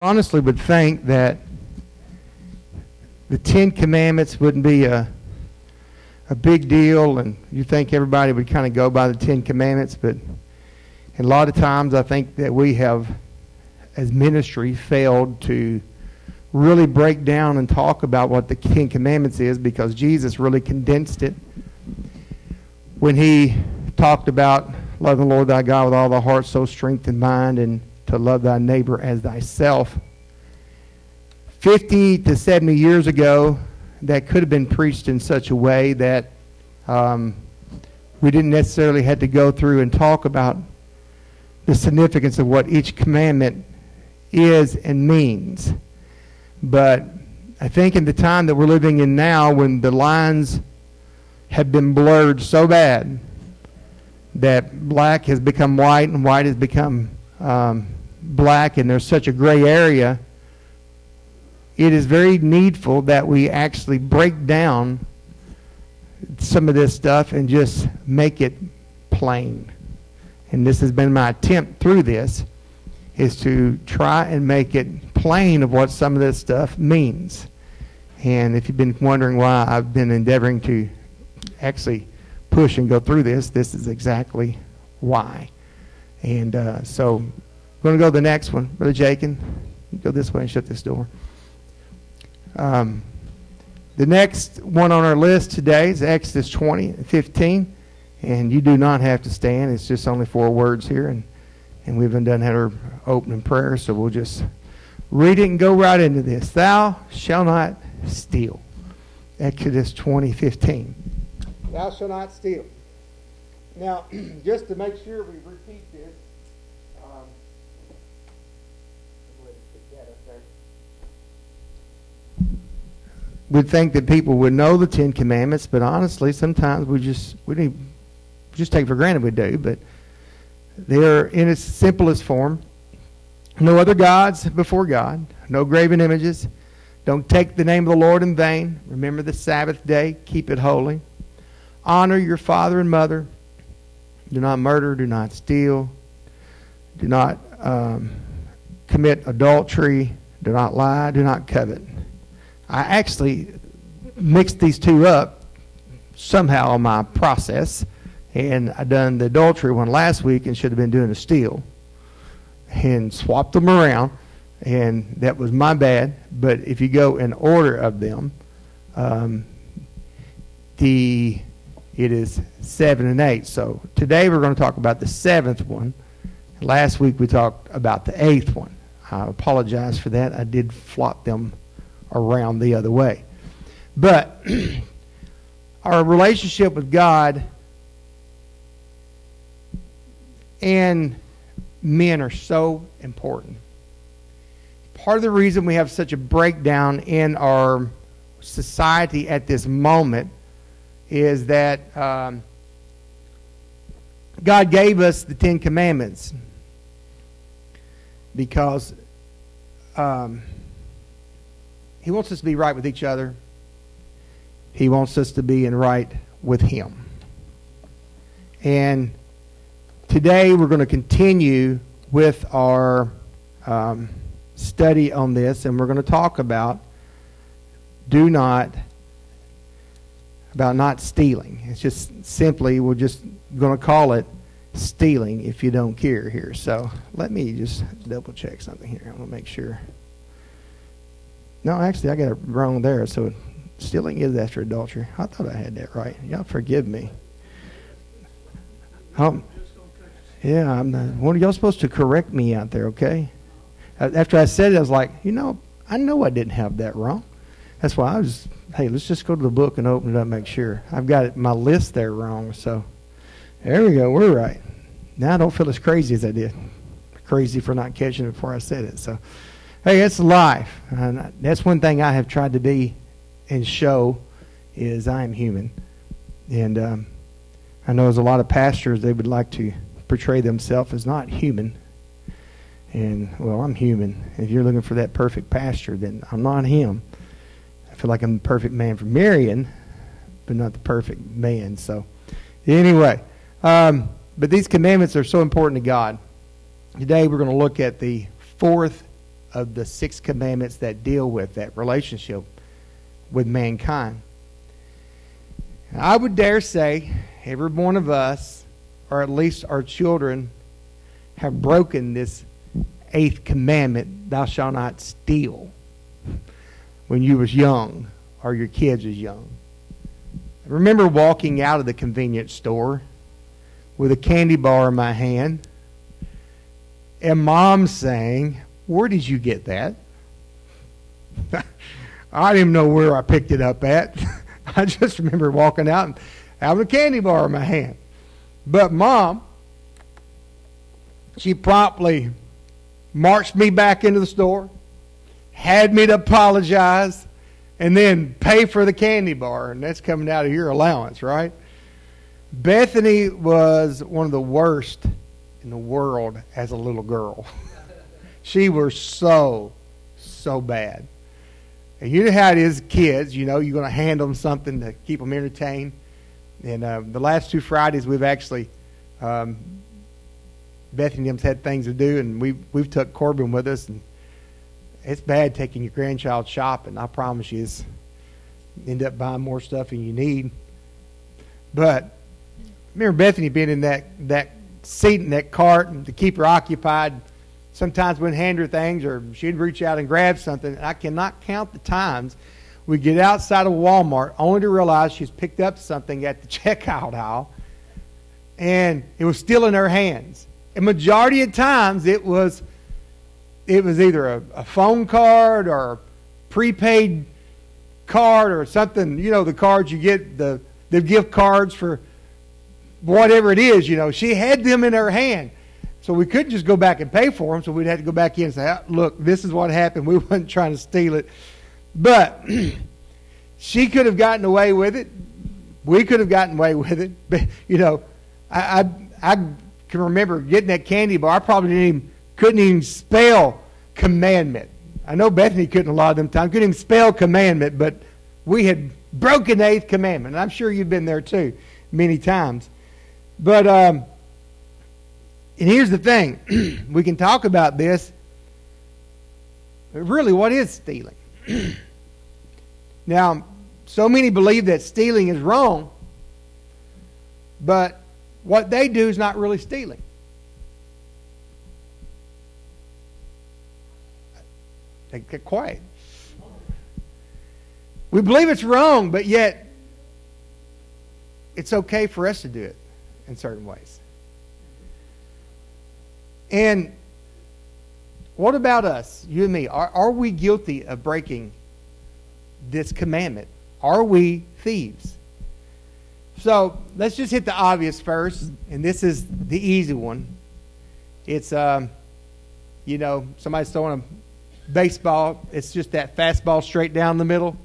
honestly would think that the Ten Commandments wouldn't be a a big deal, and you think everybody would kind of go by the Ten Commandments, but a lot of times I think that we have, as ministry, failed to really break down and talk about what the Ten Commandments is because Jesus really condensed it. When he talked about loving the Lord thy God with all thy heart, soul, strength, and mind, and to love thy neighbor as thyself. 50 to 70 years ago, that could have been preached in such a way that um, we didn't necessarily have to go through and talk about the significance of what each commandment is and means. But I think in the time that we're living in now, when the lines have been blurred so bad that black has become white and white has become um, black, and there's such a gray area, it is very needful that we actually break down some of this stuff and just make it plain. And this has been my attempt through this is to try and make it plain of what some of this stuff means. And if you've been wondering why I've been endeavoring to actually push and go through this, this is exactly why. And uh, so I'm going to go to the next one. Brother Jakin, go this way and shut this door. Um, the next one on our list today is Exodus 20 and 15. And you do not have to stand. It's just only four words here. And, and we haven't done our opening prayer, so we'll just read it and go right into this. Thou shalt not steal. Exodus 20, 15. Thou shalt not steal. Now, just to make sure we repeat this, we'd think that people would know the Ten Commandments, but honestly, sometimes we just we just take for granted we do. But they're in its simplest form. No other gods before God. No graven images. Don't take the name of the Lord in vain. Remember the Sabbath day. Keep it holy. Honor your father and mother. Do not murder. Do not steal. Do not um, commit adultery. Do not lie. Do not covet. I actually mixed these two up somehow in my process, and I done the adultery one last week and should have been doing the steal, and swapped them around, and that was my bad. But if you go in order of them, um, the it is seven and eight. So today we're going to talk about the seventh one. Last week we talked about the eighth one. I apologize for that. I did flop them around the other way. But our relationship with God and men are so important. Part of the reason we have such a breakdown in our society at this moment is that um, God gave us the Ten Commandments because um, he wants us to be right with each other. He wants us to be in right with Him. And today we're going to continue with our um, study on this, and we're going to talk about do not about not stealing. It's just simply we're just going to call it stealing if you don't care here. So let me just double check something here. I want to make sure. No, actually, I got it wrong there. So stealing is after adultery. I thought I had that right. Y'all forgive me. Um, yeah, I'm not, of y'all supposed to correct me out there, okay? After I said it, I was like, you know, I know I didn't have that wrong. That's why I was, hey, let's just go to the book and open it up and make sure. I've got it, my list there wrong. So there we go. We're right. Now I don't feel as crazy as I did. Crazy for not catching it before I said it. So Hey, it's life. And that's one thing I have tried to be and show is I am human. And um, I know there's a lot of pastors, they would like to portray themselves as not human. And, well, I'm human. If you're looking for that perfect pastor, then I'm not him. I feel like I'm the perfect man for Marion, but not the perfect man. So, anyway, um, but these commandments are so important to God. Today we're going to look at the fourth of the six commandments that deal with that relationship with mankind. I would dare say every one of us, or at least our children, have broken this eighth commandment, thou shalt not steal, when you was young or your kids was young. I remember walking out of the convenience store with a candy bar in my hand and mom saying, Where did you get that? I didn't know where I picked it up at. I just remember walking out and having a candy bar in my hand. But mom, she promptly marched me back into the store, had me to apologize, and then pay for the candy bar. And that's coming out of your allowance, right? Bethany was one of the worst in the world as a little girl. she was so, so bad. And you know how it is, kids. You know, you're going to hand them something to keep them entertained. And uh, the last two Fridays, we've actually, um, Bethany had things to do, and we've, we've took Corbin with us. And it's bad taking your grandchild shopping. I promise you, it's end up buying more stuff than you need. But remember Bethany being in that, that seat in that cart and to keep her occupied – sometimes we'd hand her things or she'd reach out and grab something. I cannot count the times we get outside of Walmart only to realize she's picked up something at the checkout aisle and it was still in her hands. A majority of times it was it was either a, a phone card or a prepaid card or something, you know, the cards you get the the gift cards for whatever it is, you know. She had them in her hand. So we couldn't just go back and pay for them. So we'd have to go back in and say, ah, look, this is what happened. We weren't trying to steal it. But she could have gotten away with it. We could have gotten away with it. But, you know, I, I, I can remember getting that candy bar. I probably didn't even, couldn't even spell commandment. I know Bethany couldn't a lot of them times. Couldn't even spell commandment, but we had broken the eighth commandment. And I'm sure you've been there too many times. But um, and here's the thing we can talk about this. But really, what is stealing? now, so many believe that stealing is wrong, but what they do is not really stealing. They get quiet. We believe it's wrong, but yet it's okay for us to do it in certain ways. And what about us, you and me? Are, are we guilty of breaking this commandment? Are we thieves? So let's just hit the obvious first, and this is the easy one. It's, um, you know, somebody's throwing a baseball. It's just that fastball straight down the middle.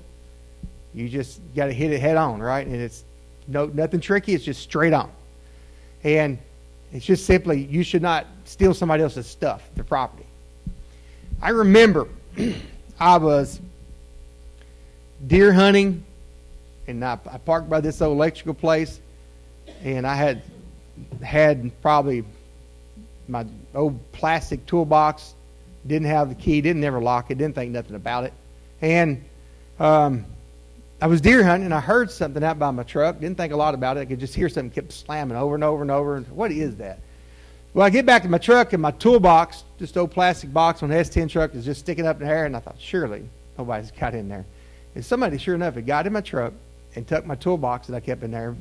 You just got to hit it head on, right? And it's no nothing tricky. It's just straight on. And it's just simply you should not steal somebody else's stuff, their property. I remember I was deer hunting, and I, I parked by this old electrical place, and I had had probably my old plastic toolbox. Didn't have the key. Didn't ever lock it. Didn't think nothing about it. And um, I was deer hunting and I heard something out by my truck. Didn't think a lot about it. I could just hear something kept slamming over and over and over. And What is that? Well, I get back to my truck and my toolbox, just old plastic box on the S10 truck, is just sticking up in the air. And I thought, surely nobody's got in there. And somebody, sure enough, had got in my truck and took my toolbox that I kept in there.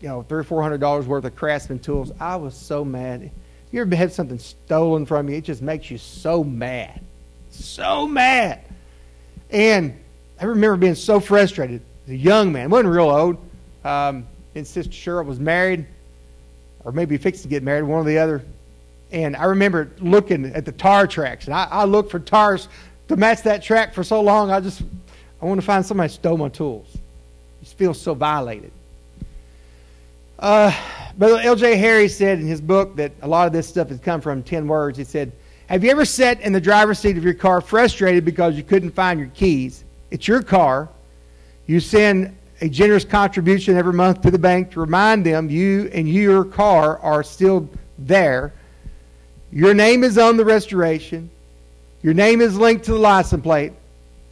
You know, three or four hundred dollars worth of Craftsman tools. I was so mad. You ever had something stolen from you? It just makes you so mad, so mad. And I remember being so frustrated. As a young man, wasn't real old. Um, and Sister Cheryl was married, or maybe fixed to get married, one or the other. And I remember looking at the tar tracks, and I, I looked for tars to match that track for so long. I just I want to find somebody stole my tools. Just feel so violated. Uh, Brother L.J. Harry said in his book that a lot of this stuff has come from 10 words. He said, Have you ever sat in the driver's seat of your car frustrated because you couldn't find your keys? It's your car. You send a generous contribution every month to the bank to remind them you and your car are still there. Your name is on the restoration. Your name is linked to the license plate,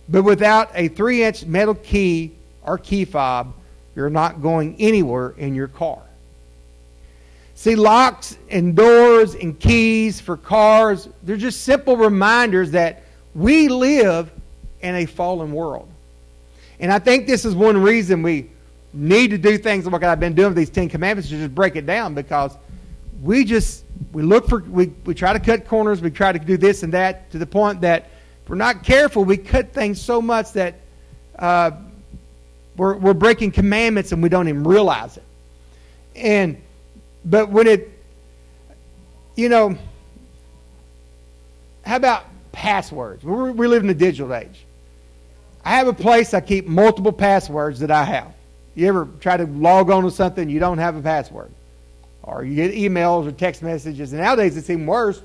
but without a three inch metal key or key fob, you're not going anywhere in your car. See, locks and doors and keys for cars, they're just simple reminders that we live in a fallen world. And I think this is one reason we need to do things like I've been doing with these Ten Commandments to just break it down because we just we look for we, we try to cut corners, we try to do this and that to the point that if we're not careful, we cut things so much that uh, we're, we're breaking commandments and we don't even realize it. And but when it, you know, how about passwords? we we live in a digital age. I have a place I keep multiple passwords that I have. You ever try to log on to something you don't have a password? Or you get emails or text messages, and nowadays it's even worse.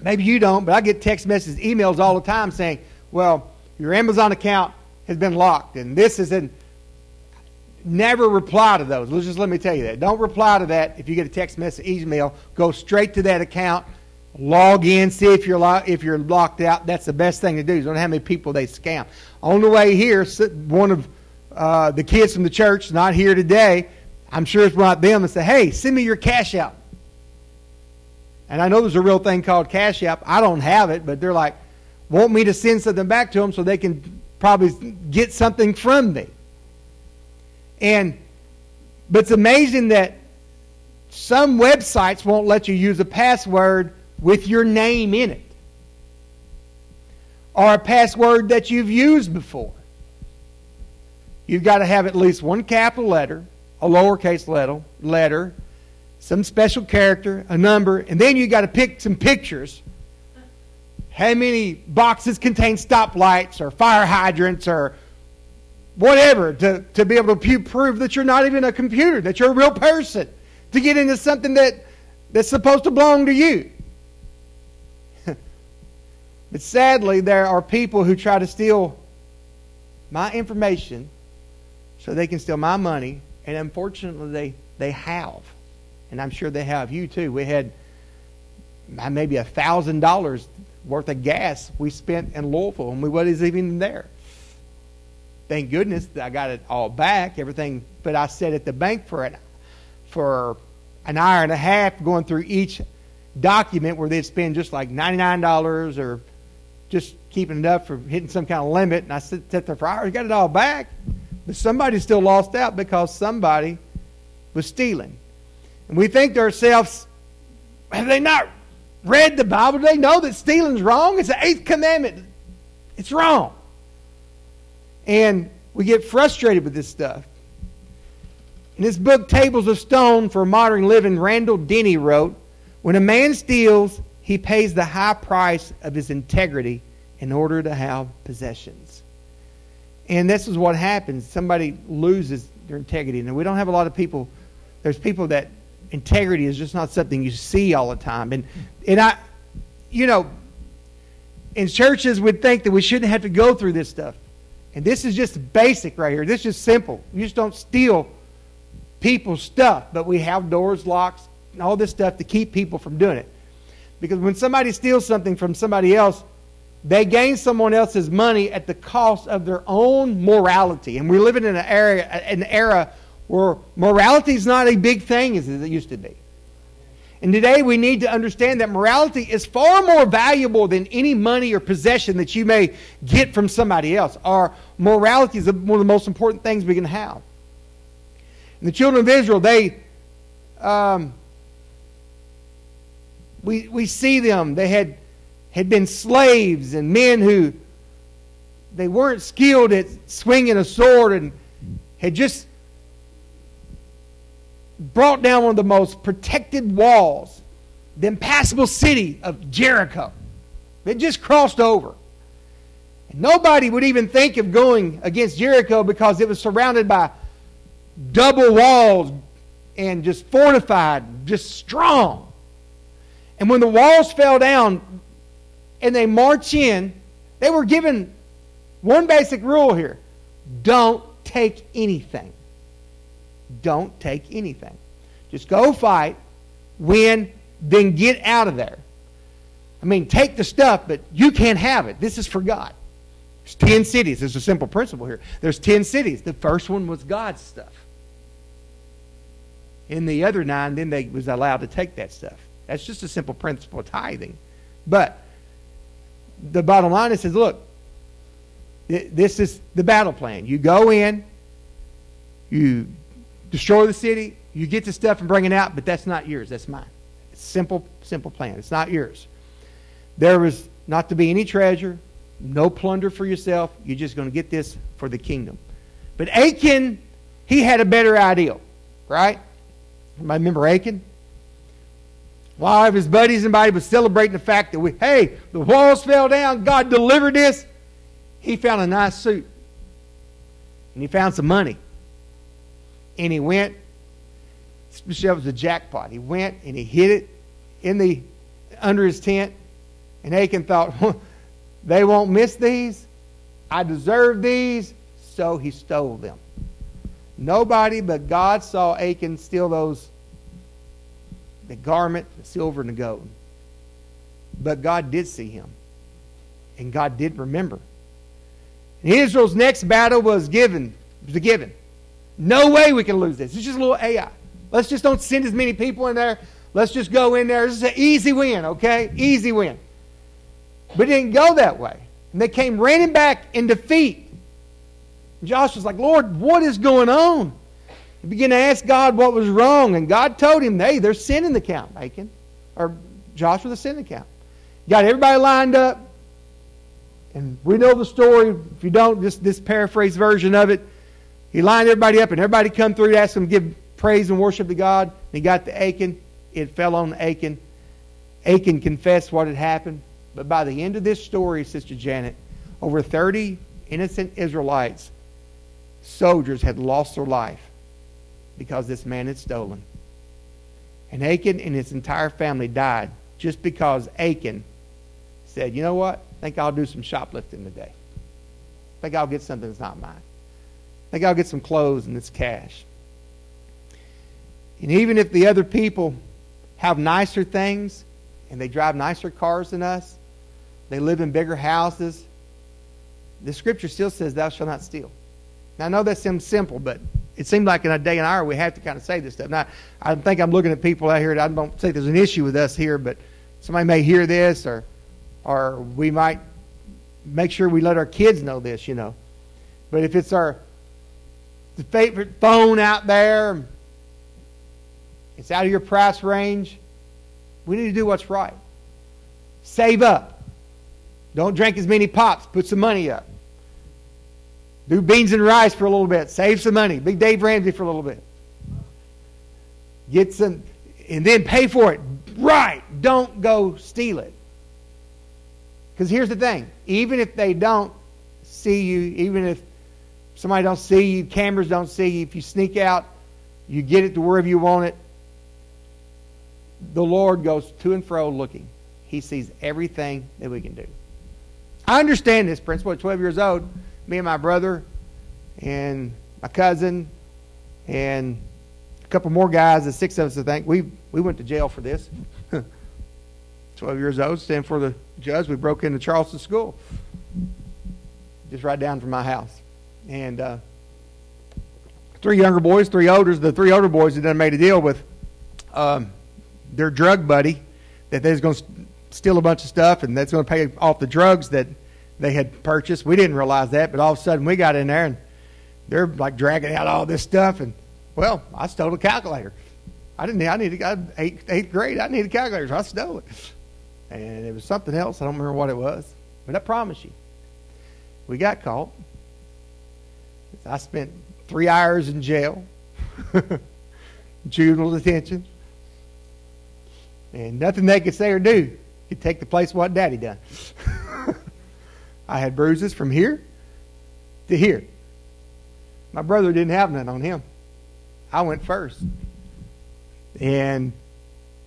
Maybe you don't, but I get text messages, emails all the time saying, well, your Amazon account has been locked, and this is in never reply to those. Let's just let me tell you that. Don't reply to that if you get a text message, email. Go straight to that account, log in, see if you're lo- if you're locked out. That's the best thing to do. You don't know how many people they scam. On the way here, one of uh, the kids from the church not here today. I'm sure it's not them and say, "Hey, send me your cash app." And I know there's a real thing called cash app. I don't have it, but they're like, want me to send something back to them so they can probably get something from me. And but it's amazing that some websites won't let you use a password with your name in it. Or a password that you've used before. You've got to have at least one capital letter, a lowercase letter, letter, some special character, a number, and then you've got to pick some pictures. How many boxes contain stoplights or fire hydrants or whatever to, to be able to prove that you're not even a computer, that you're a real person, to get into something that, that's supposed to belong to you. But sadly, there are people who try to steal my information so they can steal my money, and unfortunately, they, they have. And I'm sure they have you too. We had maybe a thousand dollars worth of gas we spent in Louisville, and we wasn't even there thank goodness I got it all back, everything. But I sat at the bank for an, for an hour and a half going through each document where they'd spend just like $99 or just keeping it up for hitting some kind of limit. And I sat there for hours, got it all back. But somebody still lost out because somebody was stealing. And we think to ourselves, have they not read the Bible? Do they know that stealing's wrong? It's the eighth commandment. It's wrong. And we get frustrated with this stuff. In his book, Tables of Stone for Modern Living, Randall Denny wrote When a man steals, he pays the high price of his integrity in order to have possessions. And this is what happens. Somebody loses their integrity. And we don't have a lot of people, there's people that integrity is just not something you see all the time. And, and I, you know, in churches would think that we shouldn't have to go through this stuff. And this is just basic right here. This is simple. You just don't steal people's stuff, but we have doors, locks, and all this stuff to keep people from doing it. Because when somebody steals something from somebody else, they gain someone else's money at the cost of their own morality. And we're living in an era, an era where morality is not a big thing as it used to be. And today we need to understand that morality is far more valuable than any money or possession that you may get from somebody else. Our morality is one of the most important things we can have. And the children of Israel, they, um, we, we see them, they had, had been slaves and men who, they weren't skilled at swinging a sword and had just brought down one of the most protected walls, the impassable city of Jericho. They just crossed over. And nobody would even think of going against Jericho because it was surrounded by double walls and just fortified, just strong. And when the walls fell down and they march in, they were given one basic rule here don't take anything. Don't take anything. Just go fight, win, then get out of there. I mean, take the stuff, but you can't have it. This is for God. There's 10 cities. There's a simple principle here. There's 10 cities. The first one was God's stuff. In the other nine, then they was allowed to take that stuff. That's just a simple principle of tithing. But the bottom line is, look, this is the battle plan. You go in, you destroy the city, you get the stuff and bring it out, but that's not yours. That's mine. It's simple, simple plan. It's not yours. There was not to be any treasure, no plunder for yourself. You're just going to get this for the kingdom. But Achan, he had a better idea, right? Everybody remember Achan? While his buddies and everybody was celebrating the fact that we, hey, the walls fell down, God delivered this, he found a nice suit. And he found some money. And he went, Michelle was a jackpot. He went and he hid it in the under his tent. And Achan thought, they won't miss these. I deserve these. So he stole them. Nobody but God saw Achan steal those the garment, the silver, and the gold. But God did see him. And God did remember. And Israel's next battle was given. Was given. No way we can lose this. It's just a little Ai. Let's just don't send as many people in there. Let's just go in there. This is an easy win, okay? Easy win. But it didn't go that way. And they came running back in defeat. Josh was like, Lord, what is going on? He began to ask God what was wrong, and God told him, hey, there's sin in the camp, Achan. Or Joshua, the sin in the camp. Got everybody lined up. And we know the story. If you don't, just this paraphrase version of it. He lined everybody up, and everybody come through to ask him to give praise and worship to God. And he got to Achan. It fell on Achan. Achan confessed what had happened. But by the end of this story, Sister Janet, over 30 innocent Israelites, soldiers, had lost their life because this man had stolen. And Achan and his entire family died just because Achan said, You know what? I think I'll do some shoplifting today. I think I'll get something that's not mine. I think I'll get some clothes and it's cash. And even if the other people have nicer things and they drive nicer cars than us, they live in bigger houses. The scripture still says, Thou shalt not steal. Now, I know that seems simple, but it seemed like in a day and hour we have to kind of say this stuff. Now, I think I'm looking at people out here, I don't say there's an issue with us here, but somebody may hear this, or, or we might make sure we let our kids know this, you know. But if it's our favorite phone out there, it's out of your price range, we need to do what's right. Save up. Don't drink as many pops. Put some money up. Do beans and rice for a little bit. Save some money. Big Dave Ramsey for a little bit. Get some, and then pay for it. Right. Don't go steal it. Because here's the thing. Even if they don't see you, even if somebody don't see you, cameras don't see you, if you sneak out, you get it to wherever you want it, the Lord goes to and fro looking. He sees everything that we can do. I understand this principle. At 12 years old, me and my brother and my cousin and a couple more guys, the six of us, I think, we, we went to jail for this. 12 years old, stand for the judge. We broke into Charleston School, just right down from my house. And uh, three younger boys, three older. The three older boys had done made a deal with um, their drug buddy that they was going to steal a bunch of stuff, and that's going to pay off the drugs that they had purchased. We didn't realize that, but all of a sudden we got in there and they're like dragging out all this stuff. And well, I stole a calculator. I didn't. Need I needed. I eighth, eighth grade. I needed a calculator, so I stole it. And it was something else. I don't remember what it was, but I promise you, we got caught. I spent three hours in jail, juvenile detention, and nothing they could say or do could take the place of what Daddy done. I had bruises from here to here. My brother didn't have none on him. I went first. And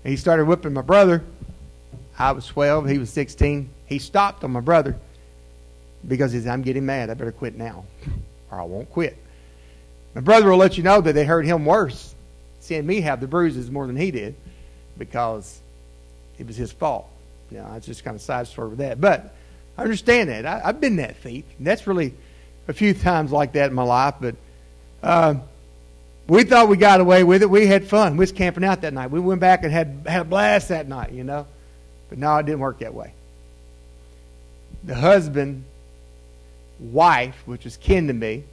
he started whipping my brother. I was 12, he was 16. He stopped on my brother because he said, I'm getting mad. I better quit now or I won't quit. My brother will let you know that they hurt him worse, seeing me have the bruises more than he did because it was his fault. You know, it's just kind of side story with that. But I understand that. I, have been that thief. And That's really a few times like that in my life. But uh, we thought we got away with it. We had fun. We was camping out that night. We went back and had had a blast that night. You know, but no, it didn't work that way. The husband, wife, which was kin to me,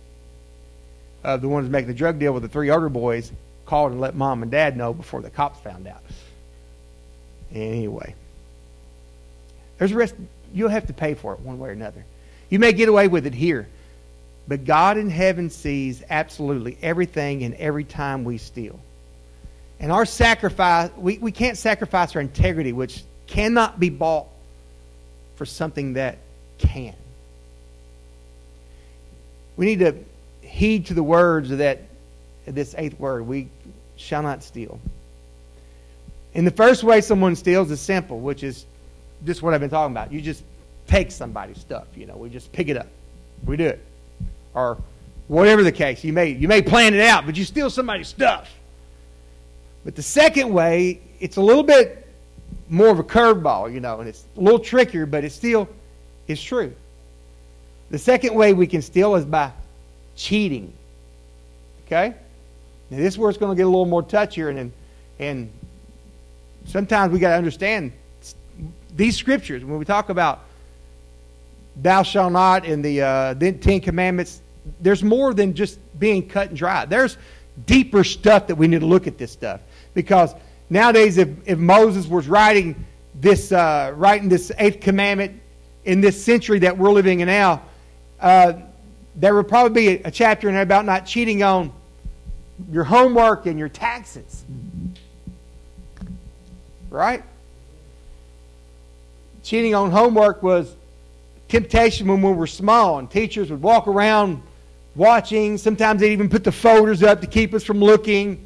of the ones making the drug deal with the three older boys, called and let mom and dad know before the cops found out. Anyway, there's a risk. You'll have to pay for it one way or another. You may get away with it here, but God in heaven sees absolutely everything and every time we steal. And our sacrifice, we, we can't sacrifice our integrity, which cannot be bought for something that can. We need to heed to the words of that this eighth word. We shall not steal. And the first way someone steals is simple, which is just what I've been talking about. You just take somebody's stuff, you know, we just pick it up. We do it. Or whatever the case. You may you may plan it out, but you steal somebody's stuff. But the second way, it's a little bit more of a curveball, you know, and it's a little trickier, but it still is true. The second way we can steal is by cheating. Okay? Now this is where it's going to get a little more touchier and and sometimes we got to understand these scriptures when we talk about thou shalt not in the uh, Ten Commandments. There's more than just being cut and dry. There's deeper stuff that we need to look at this stuff because nowadays, if, if Moses was writing this, uh, writing this eighth commandment in this century that we're living in now, uh, there would probably be a chapter in there about not cheating on your homework and your taxes. Right? Cheating on homework was temptation when we were small, and teachers would walk around watching. Sometimes they'd even put the folders up to keep us from looking.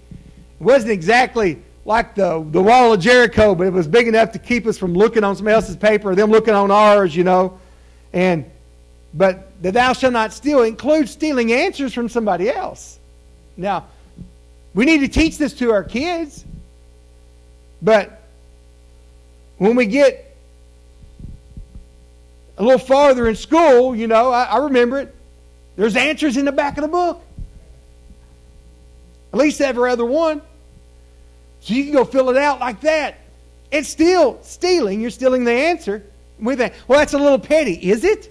It wasn't exactly like the, the wall of Jericho, but it was big enough to keep us from looking on somebody else's paper or them looking on ours, you know. And but the thou shalt not steal includes stealing answers from somebody else. Now, we need to teach this to our kids. But when we get a little farther in school, you know, I, I remember it. There's answers in the back of the book. At least every other one. So you can go fill it out like that. It's still stealing. You're stealing the answer. We think, well, that's a little petty. Is it?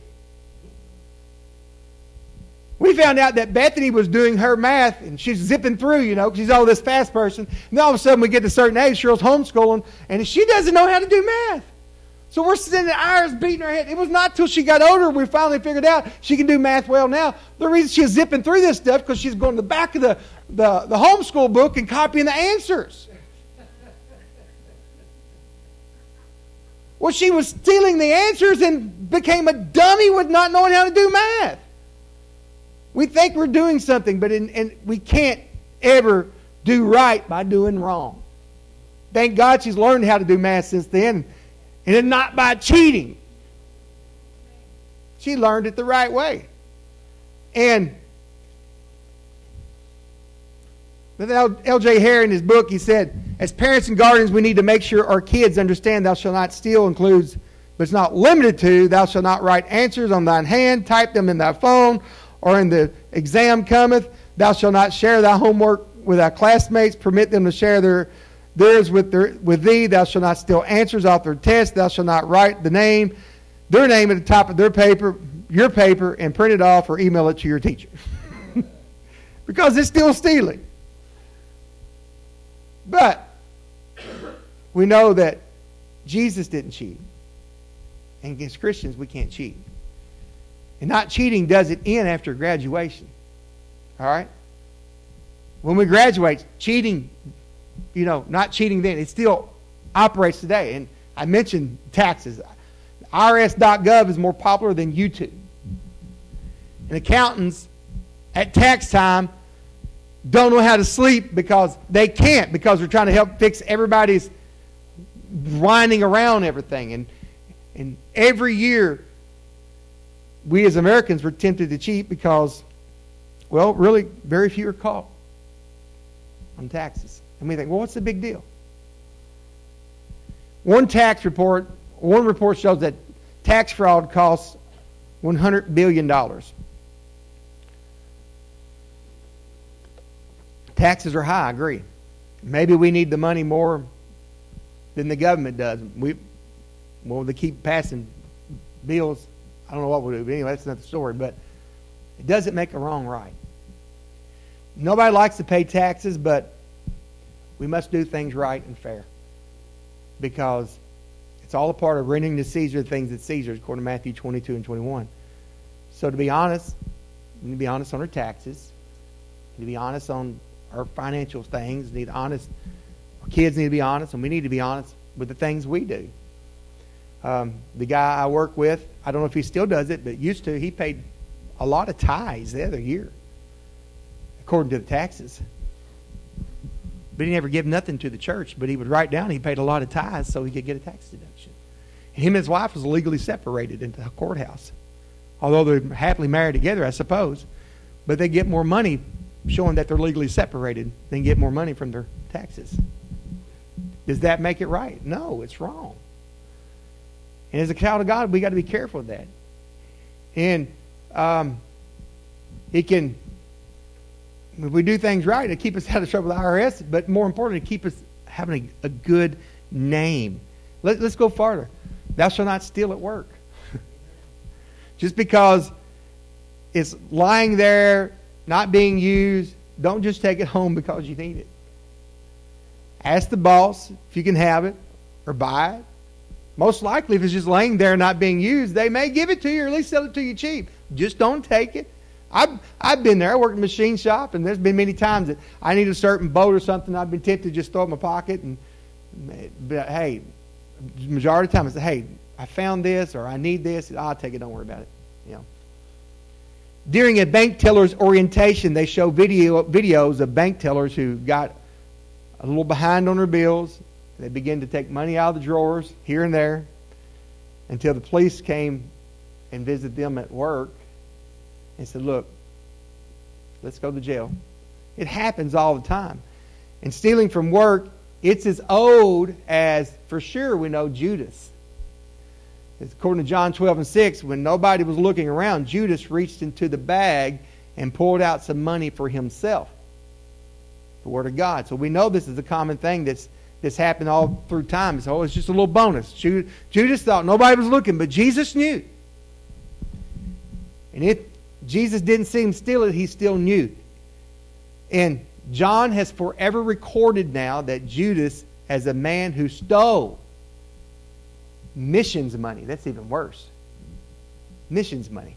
We found out that Bethany was doing her math and she's zipping through, you know, because she's all this fast person. And all of a sudden we get to a certain age, Cheryl's homeschooling, and she doesn't know how to do math. So we're sitting hours beating her head. It was not till she got older we finally figured out she can do math well now. The reason she's zipping through this stuff because she's going to the back of the, the, the homeschool book and copying the answers. Well, she was stealing the answers and became a dummy with not knowing how to do math. We think we're doing something, but in, and we can't ever do right by doing wrong. Thank God she's learned how to do math since then, and not by cheating. She learned it the right way. And L.J. Hare in his book, he said, as parents and guardians, we need to make sure our kids understand thou shalt not steal includes, but it's not limited to, thou shalt not write answers on thine hand, type them in thy phone, or in the exam cometh, thou shalt not share thy homework with thy classmates, permit them to share their theirs with, their, with thee, thou shalt not steal answers off their tests, thou shalt not write the name, their name at the top of their paper, your paper, and print it off or email it to your teacher. because it's still stealing. But we know that Jesus didn't cheat. And as Christians, we can't cheat. And not cheating doesn't end after graduation. All right? When we graduate, cheating, you know, not cheating then, it still operates today. And I mentioned taxes. IRS.gov is more popular than YouTube. And accountants at tax time don't know how to sleep because they can't, because they're trying to help fix everybody's winding around everything. And, and every year, we as Americans were tempted to cheat because, well, really, very few are caught on taxes. And we think, well, what's the big deal? One tax report one report shows that tax fraud costs $100 billion. Taxes are high, I agree. Maybe we need the money more than the government does. We, well, they keep passing bills. I don't know what we'll do, but anyway, that's another story. But it doesn't make a wrong right. Nobody likes to pay taxes, but we must do things right and fair because it's all a part of rendering to Caesar the things that Caesar, according to Matthew 22 and 21. So to be honest, we need to be honest on our taxes. We need to be honest on our financial things. We need honest. Our kids need to be honest, and we need to be honest with the things we do. Um, the guy I work with, I don't know if he still does it, but used to, he paid a lot of tithes the other year, according to the taxes. But he never gave nothing to the church, but he would write down he paid a lot of tithes so he could get a tax deduction. Him and his wife was legally separated into the courthouse. Although they're happily married together, I suppose. But they get more money showing that they're legally separated than get more money from their taxes. Does that make it right? No, it's wrong. And as a child of God, we got to be careful of that. And um, it can if we do things right, it keep us out of trouble with the IRS, but more importantly, keep us having a, a good name. Let, let's go farther. Thou shalt not steal at work. just because it's lying there, not being used, don't just take it home because you need it. Ask the boss if you can have it or buy it. Most likely, if it's just laying there not being used, they may give it to you or at least sell it to you cheap. Just don't take it. I've, I've been there. I worked in a machine shop, and there's been many times that I need a certain boat or something. I've been tempted to just throw it in my pocket. And but, hey, majority of the time I say, hey, I found this or I need this. I'll take it. Don't worry about it. You know. During a bank teller's orientation, they show video, videos of bank tellers who got a little behind on their bills. They begin to take money out of the drawers here and there until the police came and visited them at work and said, Look, let's go to jail. It happens all the time. And stealing from work, it's as old as, for sure, we know Judas. According to John 12 and 6, when nobody was looking around, Judas reached into the bag and pulled out some money for himself. The Word of God. So we know this is a common thing that's, that's happened all through time. So it's just a little bonus. Judas thought nobody was looking, but Jesus knew. And it Jesus didn't see him steal it, he still knew. And John has forever recorded now that Judas, as a man who stole missions money, that's even worse. Missions money.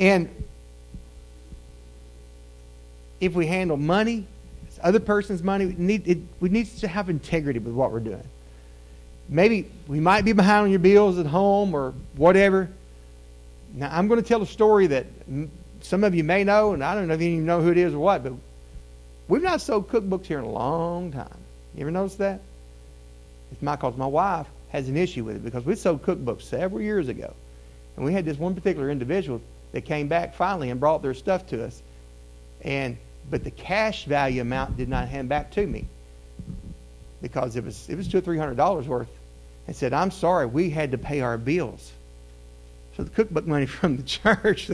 And if we handle money, other person's money, we need, it, we need to have integrity with what we're doing. Maybe we might be behind on your bills at home or whatever. Now, I'm going to tell a story that some of you may know, and I don't know if you even know who it is or what, but we've not sold cookbooks here in a long time. You ever notice that? It's my cause my wife has an issue with it because we sold cookbooks several years ago. And we had this one particular individual that came back finally and brought their stuff to us. And but the cash value amount did not hand back to me because it was it was two or three hundred dollars worth and said, I'm sorry, we had to pay our bills the cookbook money from the church.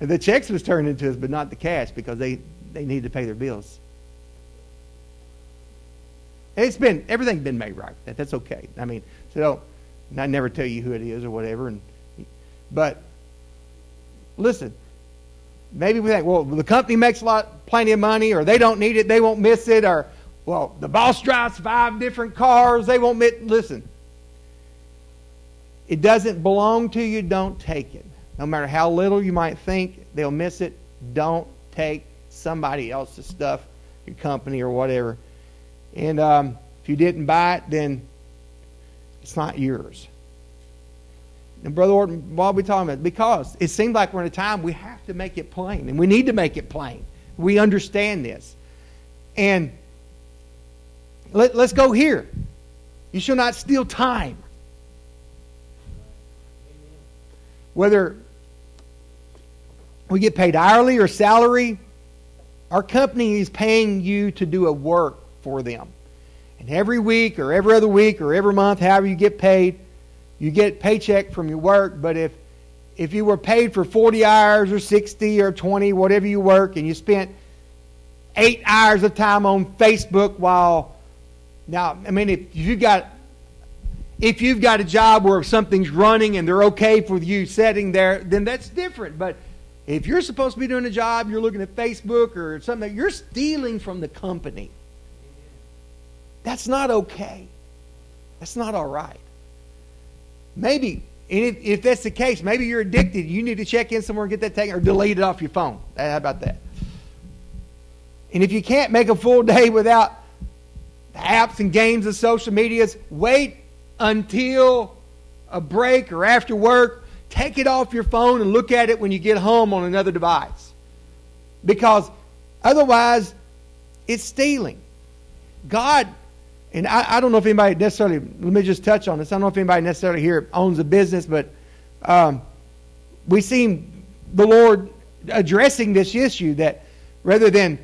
The, checks was turned into us, but not the cash because they, they needed to pay their bills. And it's been everything's been made right. That, that's okay. I mean, so I never tell you who it is or whatever. And but listen, maybe we think, well, the company makes a lot, plenty of money, or they don't need it, they won't miss it, or well, the boss drives five different cars, they won't miss. Listen, it doesn't belong to you, don't take it. No matter how little you might think they'll miss it, don't take somebody else's stuff, your company or whatever. And um, if you didn't buy it, then it's not yours. And Brother Orton, why are we talking about? Because it seems like we're in a time we have to make it plain, and we need to make it plain. We understand this. And let, let's go here. You shall not steal time. Whether we get paid hourly or salary, our company is paying you to do a work for them. and every week or every other week or every month, however you get paid, you get paycheck from your work. But if if you were paid for 40 hours or 60 or 20, whatever you work, and you spent eight hours of time on Facebook while now, I mean, if you got if you've got a job where something's running and they're okay for you sitting there, then that's different. But if you're supposed to be doing a job, you're looking at Facebook or something, you're stealing from the company. That's not okay. That's not all right. Maybe, if, if that's the case, maybe you're addicted. You need to check in somewhere and get that taken or delete it off your phone. How about that? And if you can't make a full day without the apps and games and social medias, wait until a break or after work. Take it off your phone and look at it when you get home on another device. Because otherwise, it's stealing. God, and I, I, don't know if anybody necessarily, let me just touch on this. I don't know if anybody necessarily here owns a business, but um, we see the Lord addressing this issue that rather than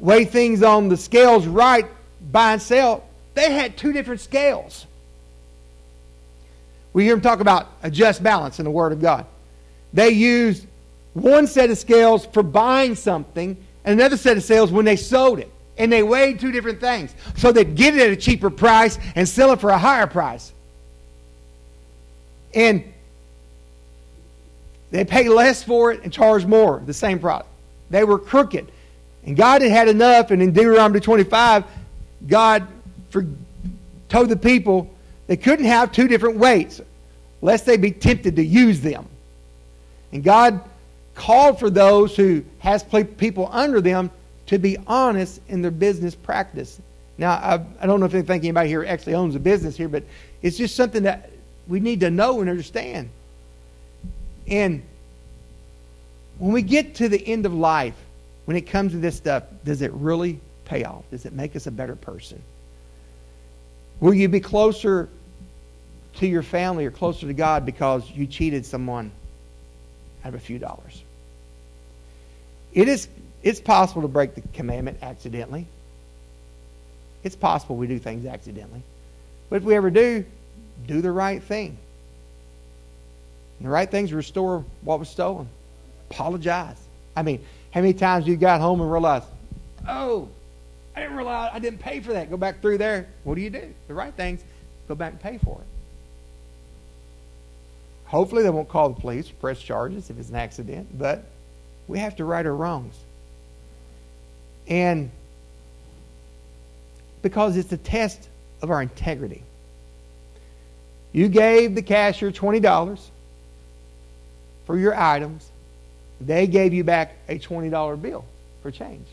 weigh things on the scales right, by sell, they had two different scales. We hear them talk about a just balance in the Word of God. They used one set of scales for buying something and another set of scales when they sold it. And they weighed two different things. So they'd get it at a cheaper price and sell it for a higher price. And they pay less for it and charge more, the same product. They were crooked. And God had had enough, and in Deuteronomy 25, God for, told the people they couldn't have two different weights, lest they be tempted to use them. And God called for those who has people under them to be honest in their business practice. Now, I, I don't know if you think anybody here actually owns a business here, but it's just something that we need to know and understand. And when we get to the end of life, when it comes to this stuff, does it really pay off? Does it make us a better person? Will you be closer to your family or closer to God because you cheated someone out of a few dollars? It is it's possible to break the commandment accidentally. It's possible we do things accidentally. But if we ever do, do the right thing. And the right thing is restore what was stolen. Apologize. I mean, how many times you got home and realized, oh, I didn't realize I didn't pay for that. Go back through there. What do you do? The right things, go back and pay for it. Hopefully they won't call the police, press charges if it's an accident, but we have to right our wrongs. And because it's a test of our integrity. You gave the cashier $20 for your items. They gave you back a $20 bill for change.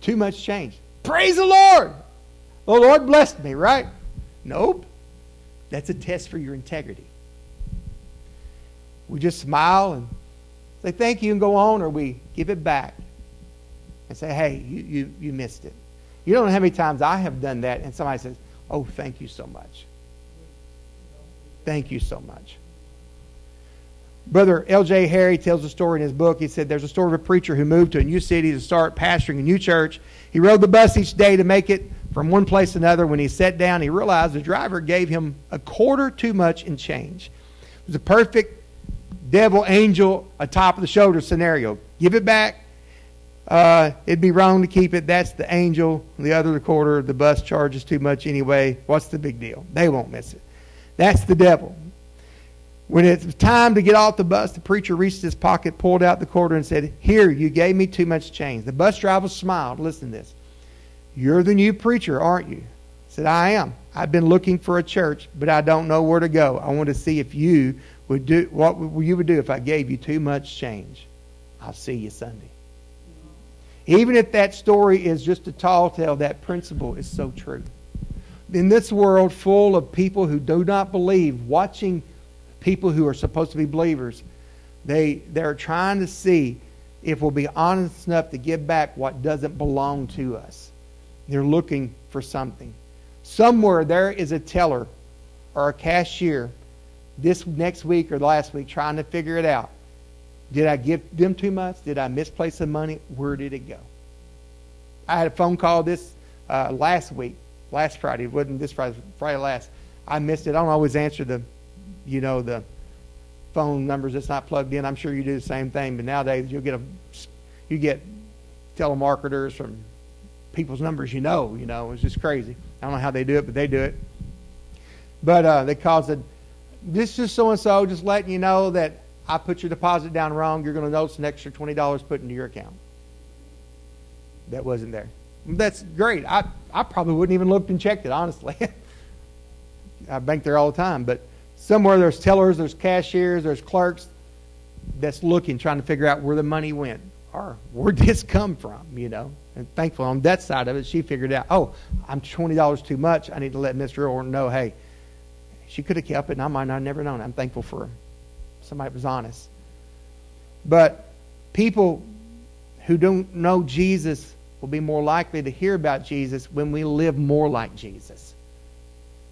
Too much change. Praise the Lord. The Lord blessed me, right? Nope. That's a test for your integrity. We just smile and say thank you and go on, or we give it back and say, hey, you, you, you missed it. You don't know how many times I have done that, and somebody says, oh, thank you so much. Thank you so much. Brother L.J. Harry tells a story in his book. He said there's a story of a preacher who moved to a new city to start pastoring a new church. He rode the bus each day to make it from one place to another. When he sat down, he realized the driver gave him a quarter too much in change. It was a perfect devil angel, a top of the shoulder scenario. Give it back. Uh, it'd be wrong to keep it. That's the angel. The other quarter, the bus charges too much anyway. What's the big deal? They won't miss it. That's the devil. When it was time to get off the bus, the preacher reached his pocket, pulled out the quarter, and said, Here, you gave me too much change. The bus driver smiled. Listen to this. You're the new preacher, aren't you? I said, I am. I've been looking for a church, but I don't know where to go. I want to see if you would do what you would do if I gave you too much change. I'll see you Sunday. Even if that story is just a tall tale, that principle is so true. In this world full of people who do not believe, watching people who are supposed to be believers, they, they're trying to see if we'll be honest enough to give back what doesn't belong to us. They're looking for something. Somewhere there is a teller or a cashier this next week or last week trying to figure it out. Did I give them too much? Did I misplace the money? Where did it go? I had a phone call this uh, last week, last Friday. It wasn't this Friday, Friday last. I missed it. I don't always answer the, you know, the phone numbers that's not plugged in. I'm sure you do the same thing. But nowadays, you'll get a, you get telemarketers from people's numbers you know. You know, it's just crazy. I don't know how they do it, but they do it. But uh, they cause a, this is so and so, just letting you know that I put your deposit down wrong. You're going to notice an extra twenty dollars put into your account. That wasn't there. That's great. I I probably wouldn't even looked and checked it honestly. I bank there all the time, but somewhere there's tellers, there's cashiers, there's clerks that's looking, trying to figure out where the money went or where'd this come from, you know. And thankfully, on that side of it, she figured out, oh, I'm $20 too much. I need to let Mr. Orton know, hey, she could have kept it, and I might not have never known. I'm thankful for somebody that was honest. But people who don't know Jesus will be more likely to hear about Jesus when we live more like Jesus.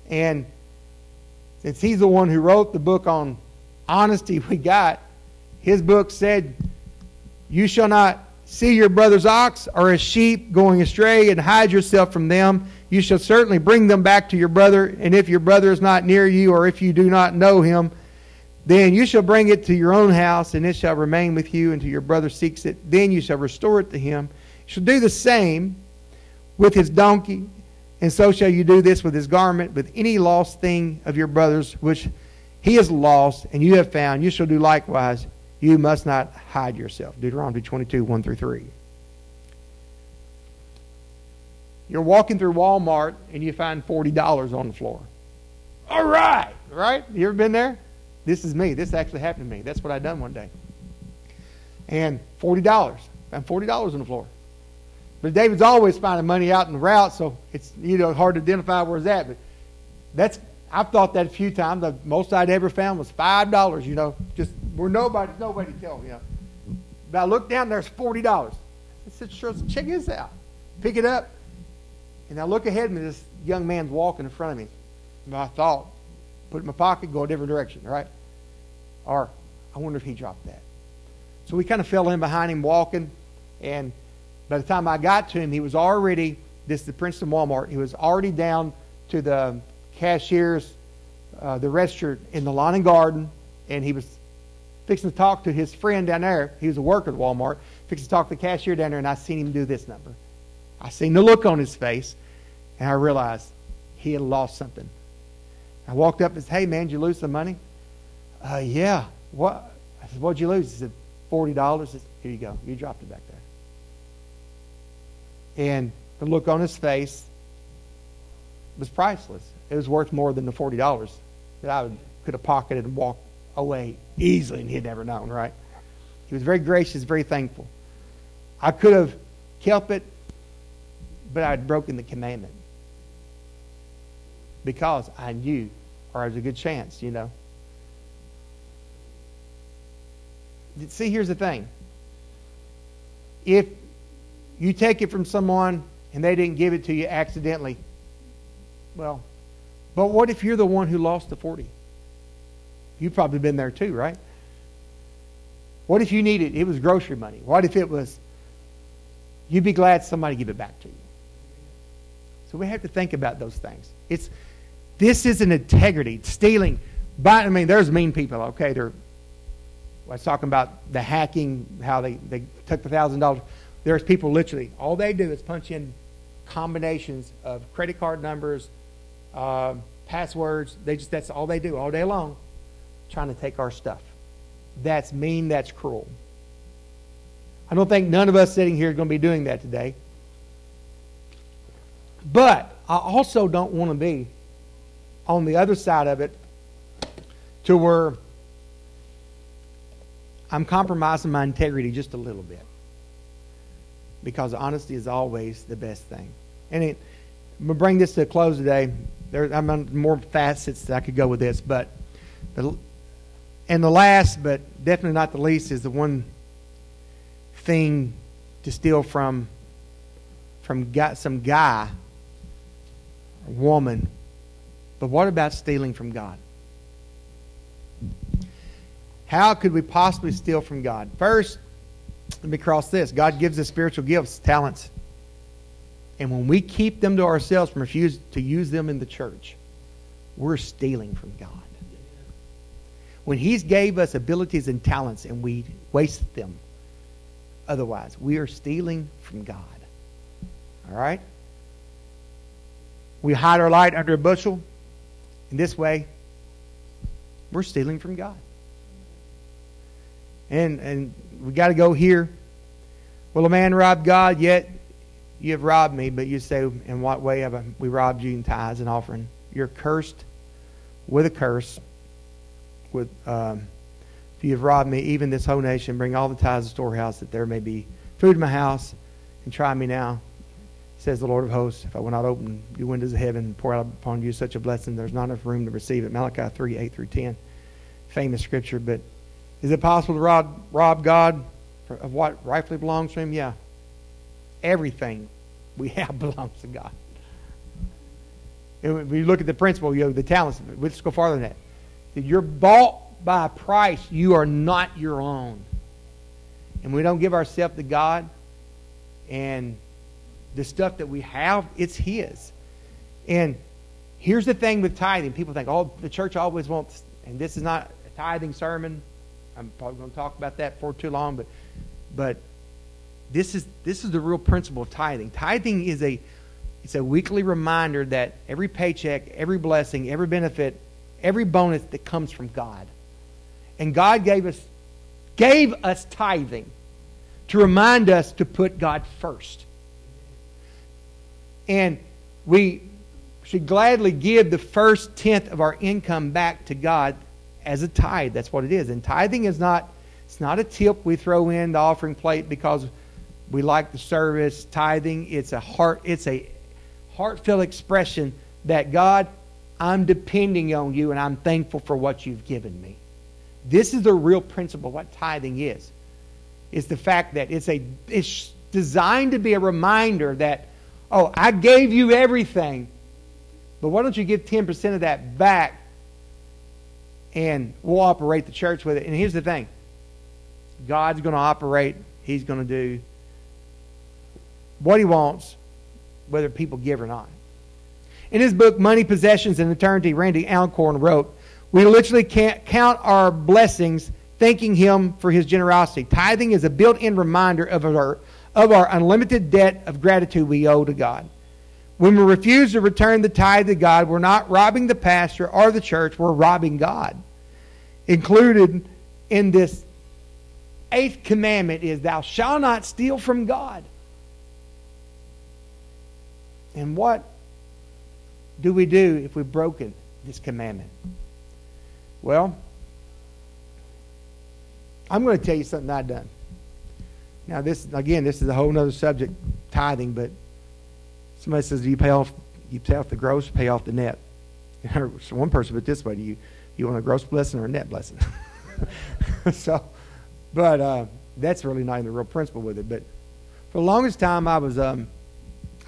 And since he's the one who wrote the book on honesty we got, his book said, You shall not see your brother's ox or a sheep going astray and hide yourself from them. You shall certainly bring them back to your brother. And if your brother is not near you, or if you do not know him, then you shall bring it to your own house, and it shall remain with you until your brother seeks it. Then you shall restore it to him. You shall do the same with his donkey and so shall you do this with his garment, with any lost thing of your brother's which he has lost and you have found. You shall do likewise. You must not hide yourself. Deuteronomy 22, 1 through 3. You're walking through Walmart and you find $40 on the floor. All right, right? You ever been there? This is me. This actually happened to me. That's what I done one day. And $40. Found $40 on the floor. But David's always finding money out in the route, so it's you know hard to identify where it's at. But that's I've thought that a few times. The most I'd ever found was five dollars. You know, just where nobody nobody tell you. But I looked down, there's forty dollars. I said, "Sure, check this out." Pick it up, and I look ahead me. This young man's walking in front of me. And I thought, put it in my pocket, go a different direction, right? Or I wonder if he dropped that. So we kind of fell in behind him walking, and by the time I got to him, he was already, this is the Princeton Walmart, he was already down to the cashier's, uh, the register in the lawn and garden, and he was fixing to talk to his friend down there. He was a worker at Walmart, fixing to talk to the cashier down there, and I seen him do this number. I seen the look on his face, and I realized he had lost something. I walked up and said, Hey, man, did you lose some money? Uh, yeah. What? I said, What'd you lose? He said, $40. Said, Here you go. You dropped it back there. And the look on his face was priceless. It was worth more than the $40 that I could have pocketed and walked away easily and he'd never known, right? He was very gracious, very thankful. I could have kept it, but I'd broken the commandment because I knew, or there's a good chance, you know. See, here's the thing. If you take it from someone and they didn't give it to you accidentally. Well, but what if you're the one who lost the 40? You've probably been there too, right? What if you needed it was grocery money? What if it was you'd be glad somebody give it back to you? So we have to think about those things. It's this is an integrity. Stealing. But I mean, there's mean people, okay? They're I was talking about the hacking, how they, they took the thousand dollars. There's people literally, all they do is punch in combinations of credit card numbers, uh, passwords. They just that's all they do all day long, trying to take our stuff. That's mean. That's cruel. I don't think none of us sitting here are going to be doing that today. But I also don't want to be on the other side of it to where I'm compromising my integrity just a little bit because honesty is always the best thing. And it, I'm going to bring this to a close today. There, I'm on more facets that I could go with this, but the, and the last, but definitely not the least, is the one thing to steal from from some guy, woman. But what about stealing from God? How could we possibly steal from God? First, let me cross this. God gives us spiritual gifts, talents. And when we keep them to ourselves and refuse to use them in the church, we're stealing from God. When He's gave us abilities and talents and we waste them otherwise, we are stealing from God. All right? We hide our light under a bushel. In this way, we're stealing from God. And and we got to go here. Will a man rob God? Yet you have robbed me. But you say, in what way have we robbed you in tithes and offering? You're cursed with a curse. With um, if you have robbed me, even this whole nation, bring all the tithes to the storehouse, that there may be food in my house, and try me now, says the Lord of hosts. If I will not open the windows of heaven and pour out upon you such a blessing, there's not enough room to receive it. Malachi 3, 8 through 10. Famous scripture, but is it possible to rob, rob God of what rightfully belongs to Him? Yeah. Everything we have belongs to God. And you look at the principle, you know, the talents, let's go farther than that. You're bought by a price. You are not your own. And we don't give ourselves to God and the stuff that we have, it's His. And here's the thing with tithing. People think, oh, the church always wants, and this is not a tithing sermon. I'm probably going to talk about that for too long, but but this is this is the real principle of tithing. Tithing is a it's a weekly reminder that every paycheck, every blessing, every benefit, every bonus that comes from God. And God gave us gave us tithing to remind us to put God first. And we should gladly give the first tenth of our income back to God as a tithe. That's what it is. And tithing is not it's not a tip we throw in the offering plate because we like the service. Tithing, it's a heart it's a heartfelt expression that God, I'm depending on you and I'm thankful for what you've given me. This is the real principle what tithing is. Is the fact that it's a it's designed to be a reminder that oh, I gave you everything, but why don't you give 10% of that back and we'll operate the church with it. And here's the thing God's going to operate, He's going to do what He wants, whether people give or not. In his book, Money, Possessions, and Eternity, Randy Alcorn wrote, We literally can't count our blessings thanking Him for His generosity. Tithing is a built in reminder of our, of our unlimited debt of gratitude we owe to God. When we refuse to return the tithe to God, we're not robbing the pastor or the church, we're robbing God. Included in this eighth commandment is, Thou shalt not steal from God. And what do we do if we've broken this commandment? Well, I'm going to tell you something I've done. Now, this again, this is a whole other subject, tithing. But somebody says, "Do you pay off? You pay off the gross, pay off the net?" One person put this way: "Do you you want a gross blessing or a net blessing?" so, but uh, that's really not even the real principle with it. But for the longest time, I was um,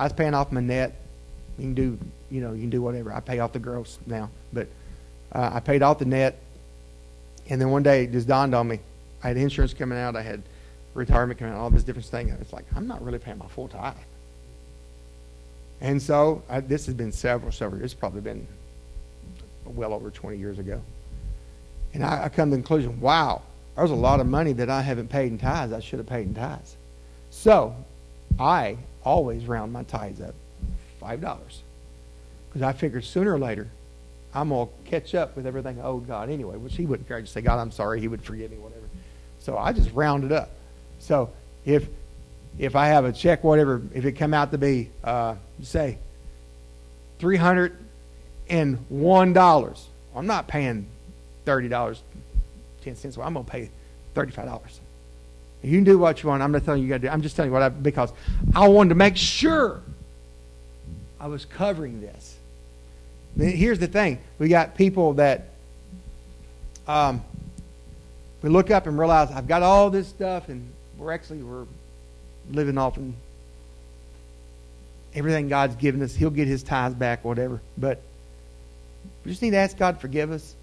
I was paying off my net. You can do, you know, you can do whatever. I pay off the gross now, but uh, I paid off the net. And then one day it just dawned on me. I had insurance coming out. I had retirement coming out. All this different things. It's like I'm not really paying my full tithe. And so I, this has been several, several. It's probably been well over 20 years ago. And I, I come to the conclusion: Wow, there's a lot of money that I haven't paid in tithes. I should have paid in tithes. So I always round my tithes up five dollars because I figured sooner or later I'm gonna catch up with everything I owed God anyway. Which He wouldn't care. I just say, God, I'm sorry. He would forgive me, whatever. So I just round it up. So if if I have a check, whatever, if it come out to be uh, say three hundred and one dollars, I'm not paying thirty dollars ten cents. Well, I'm gonna pay thirty five dollars. You can do what you want. I'm not telling you you got to do. I'm just telling you what I because I wanted to make sure I was covering this. Here's the thing: we got people that um, we look up and realize I've got all this stuff, and we're actually we're living off and everything God's given us. He'll get His tithes back, whatever. But we just need to ask God to forgive us.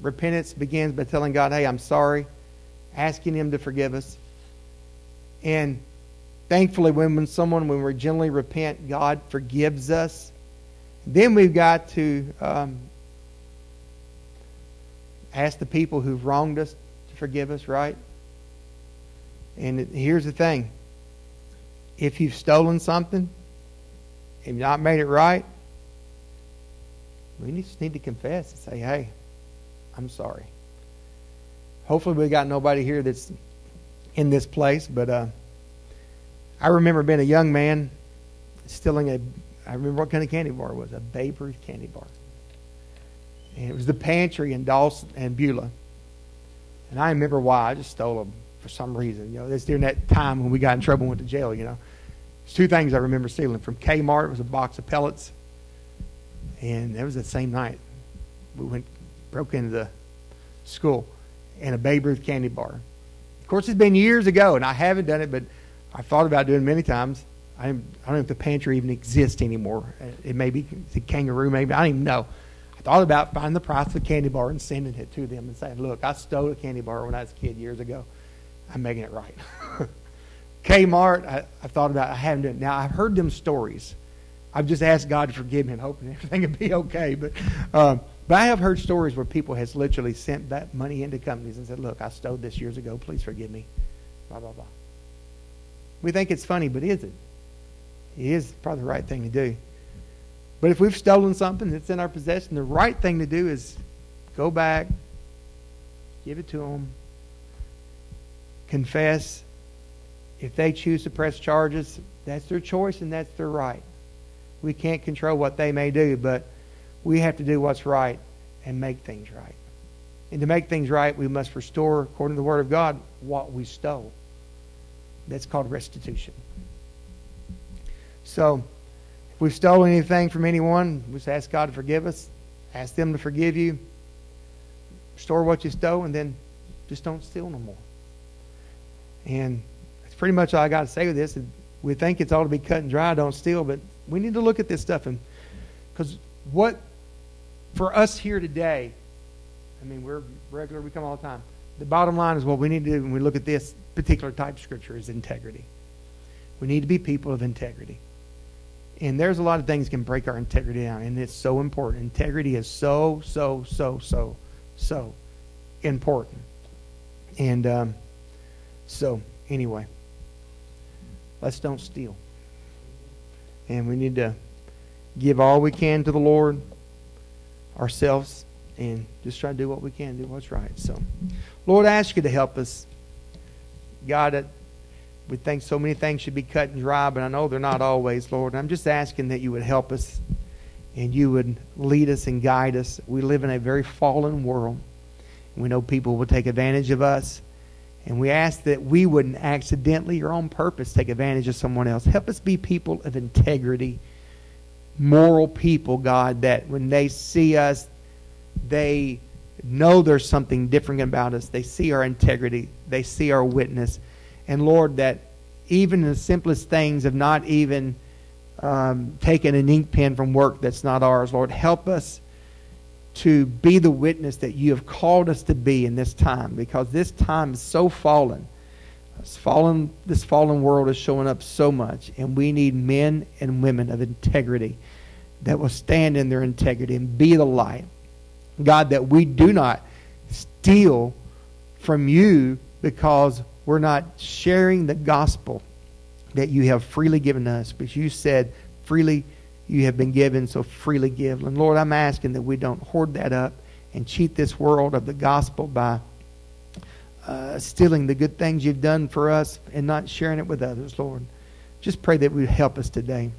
Repentance begins by telling God, "Hey, I'm sorry," asking Him to forgive us and thankfully, when, when someone, when we genuinely repent, God forgives us. Then we've got to um, ask the people who've wronged us to forgive us, right? And it, here's the thing if you've stolen something and not made it right, we just need to confess and say, hey, I'm sorry. Hopefully, we got nobody here that's in this place, but uh, I remember being a young man stealing a, I remember what kind of candy bar it was, a Babe Ruth candy bar. And it was the pantry in Dawson and Beulah. And I remember why. I just stole them for some reason. You know, it's during that time when we got in trouble and went to jail, you know. There's two things I remember stealing. From Kmart, it was a box of pellets. And that was that same night. We went, broke into the school. And a Babe Ruth candy bar. Of course, it's been years ago, and I haven't done it, but I've thought about doing it many times. I, don't know if the pantry even exists anymore. It may be the kangaroo, maybe. I don't even know. I thought about finding the price of the candy bar and sending it to them and saying, look, I stole a candy bar when I was a kid years ago. I'm making it right. Kmart, I, I thought about I haven't done it. Now, I've heard them stories. I've just asked God to forgive me and hoping everything will be okay. But, um, but I have heard stories where people has literally sent that money into companies and said, look, I stole this years ago. Please forgive me. Blah, blah, blah. We think it's funny, but is it? It is probably the right thing to do. But if we've stolen something that's in our possession, the right thing to do is go back, give it to them, confess. If they choose to press charges, that's their choice and that's their right. We can't control what they may do, but we have to do what's right and make things right. And to make things right, we must restore, according to the Word of God, what we stole. That's called restitution. So, if we've stolen anything from anyone, we just ask God to forgive us, ask them to forgive you, restore what you stole, and then just don't steal no more. And that's pretty much all I got to say with this. We think it's all to be cut and dry, don't steal, but we need to look at this stuff and because what for us here today, I mean we're regular, we come all the time. The bottom line is what we need to do when we look at this particular type of scripture is integrity. We need to be people of integrity. And there's a lot of things can break our integrity down, and it's so important. Integrity is so, so, so, so, so important. And um, so, anyway, let's don't steal. And we need to give all we can to the Lord, ourselves, and just try to do what we can, do what's right. So, Lord, I ask you to help us. God, we think so many things should be cut and dry, but I know they're not always, Lord. I'm just asking that you would help us and you would lead us and guide us. We live in a very fallen world. We know people will take advantage of us. And we ask that we wouldn't accidentally or on purpose take advantage of someone else. Help us be people of integrity, moral people, God, that when they see us, they know there's something different about us. They see our integrity, they see our witness. And Lord, that even the simplest things of not even um, taking an ink pen from work that's not ours, Lord, help us to be the witness that you have called us to be in this time because this time is so fallen. This fallen, this fallen world is showing up so much, and we need men and women of integrity that will stand in their integrity and be the light. God, that we do not steal from you because we're not sharing the gospel that you have freely given us. But you said, freely you have been given, so freely give. And Lord, I'm asking that we don't hoard that up and cheat this world of the gospel by uh, stealing the good things you've done for us and not sharing it with others, Lord. Just pray that you help us today.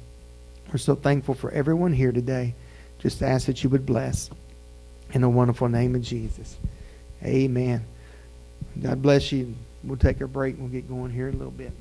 We're so thankful for everyone here today. Just ask that you would bless. In the wonderful name of Jesus. Amen. God bless you. We'll take a break and we'll get going here a little bit.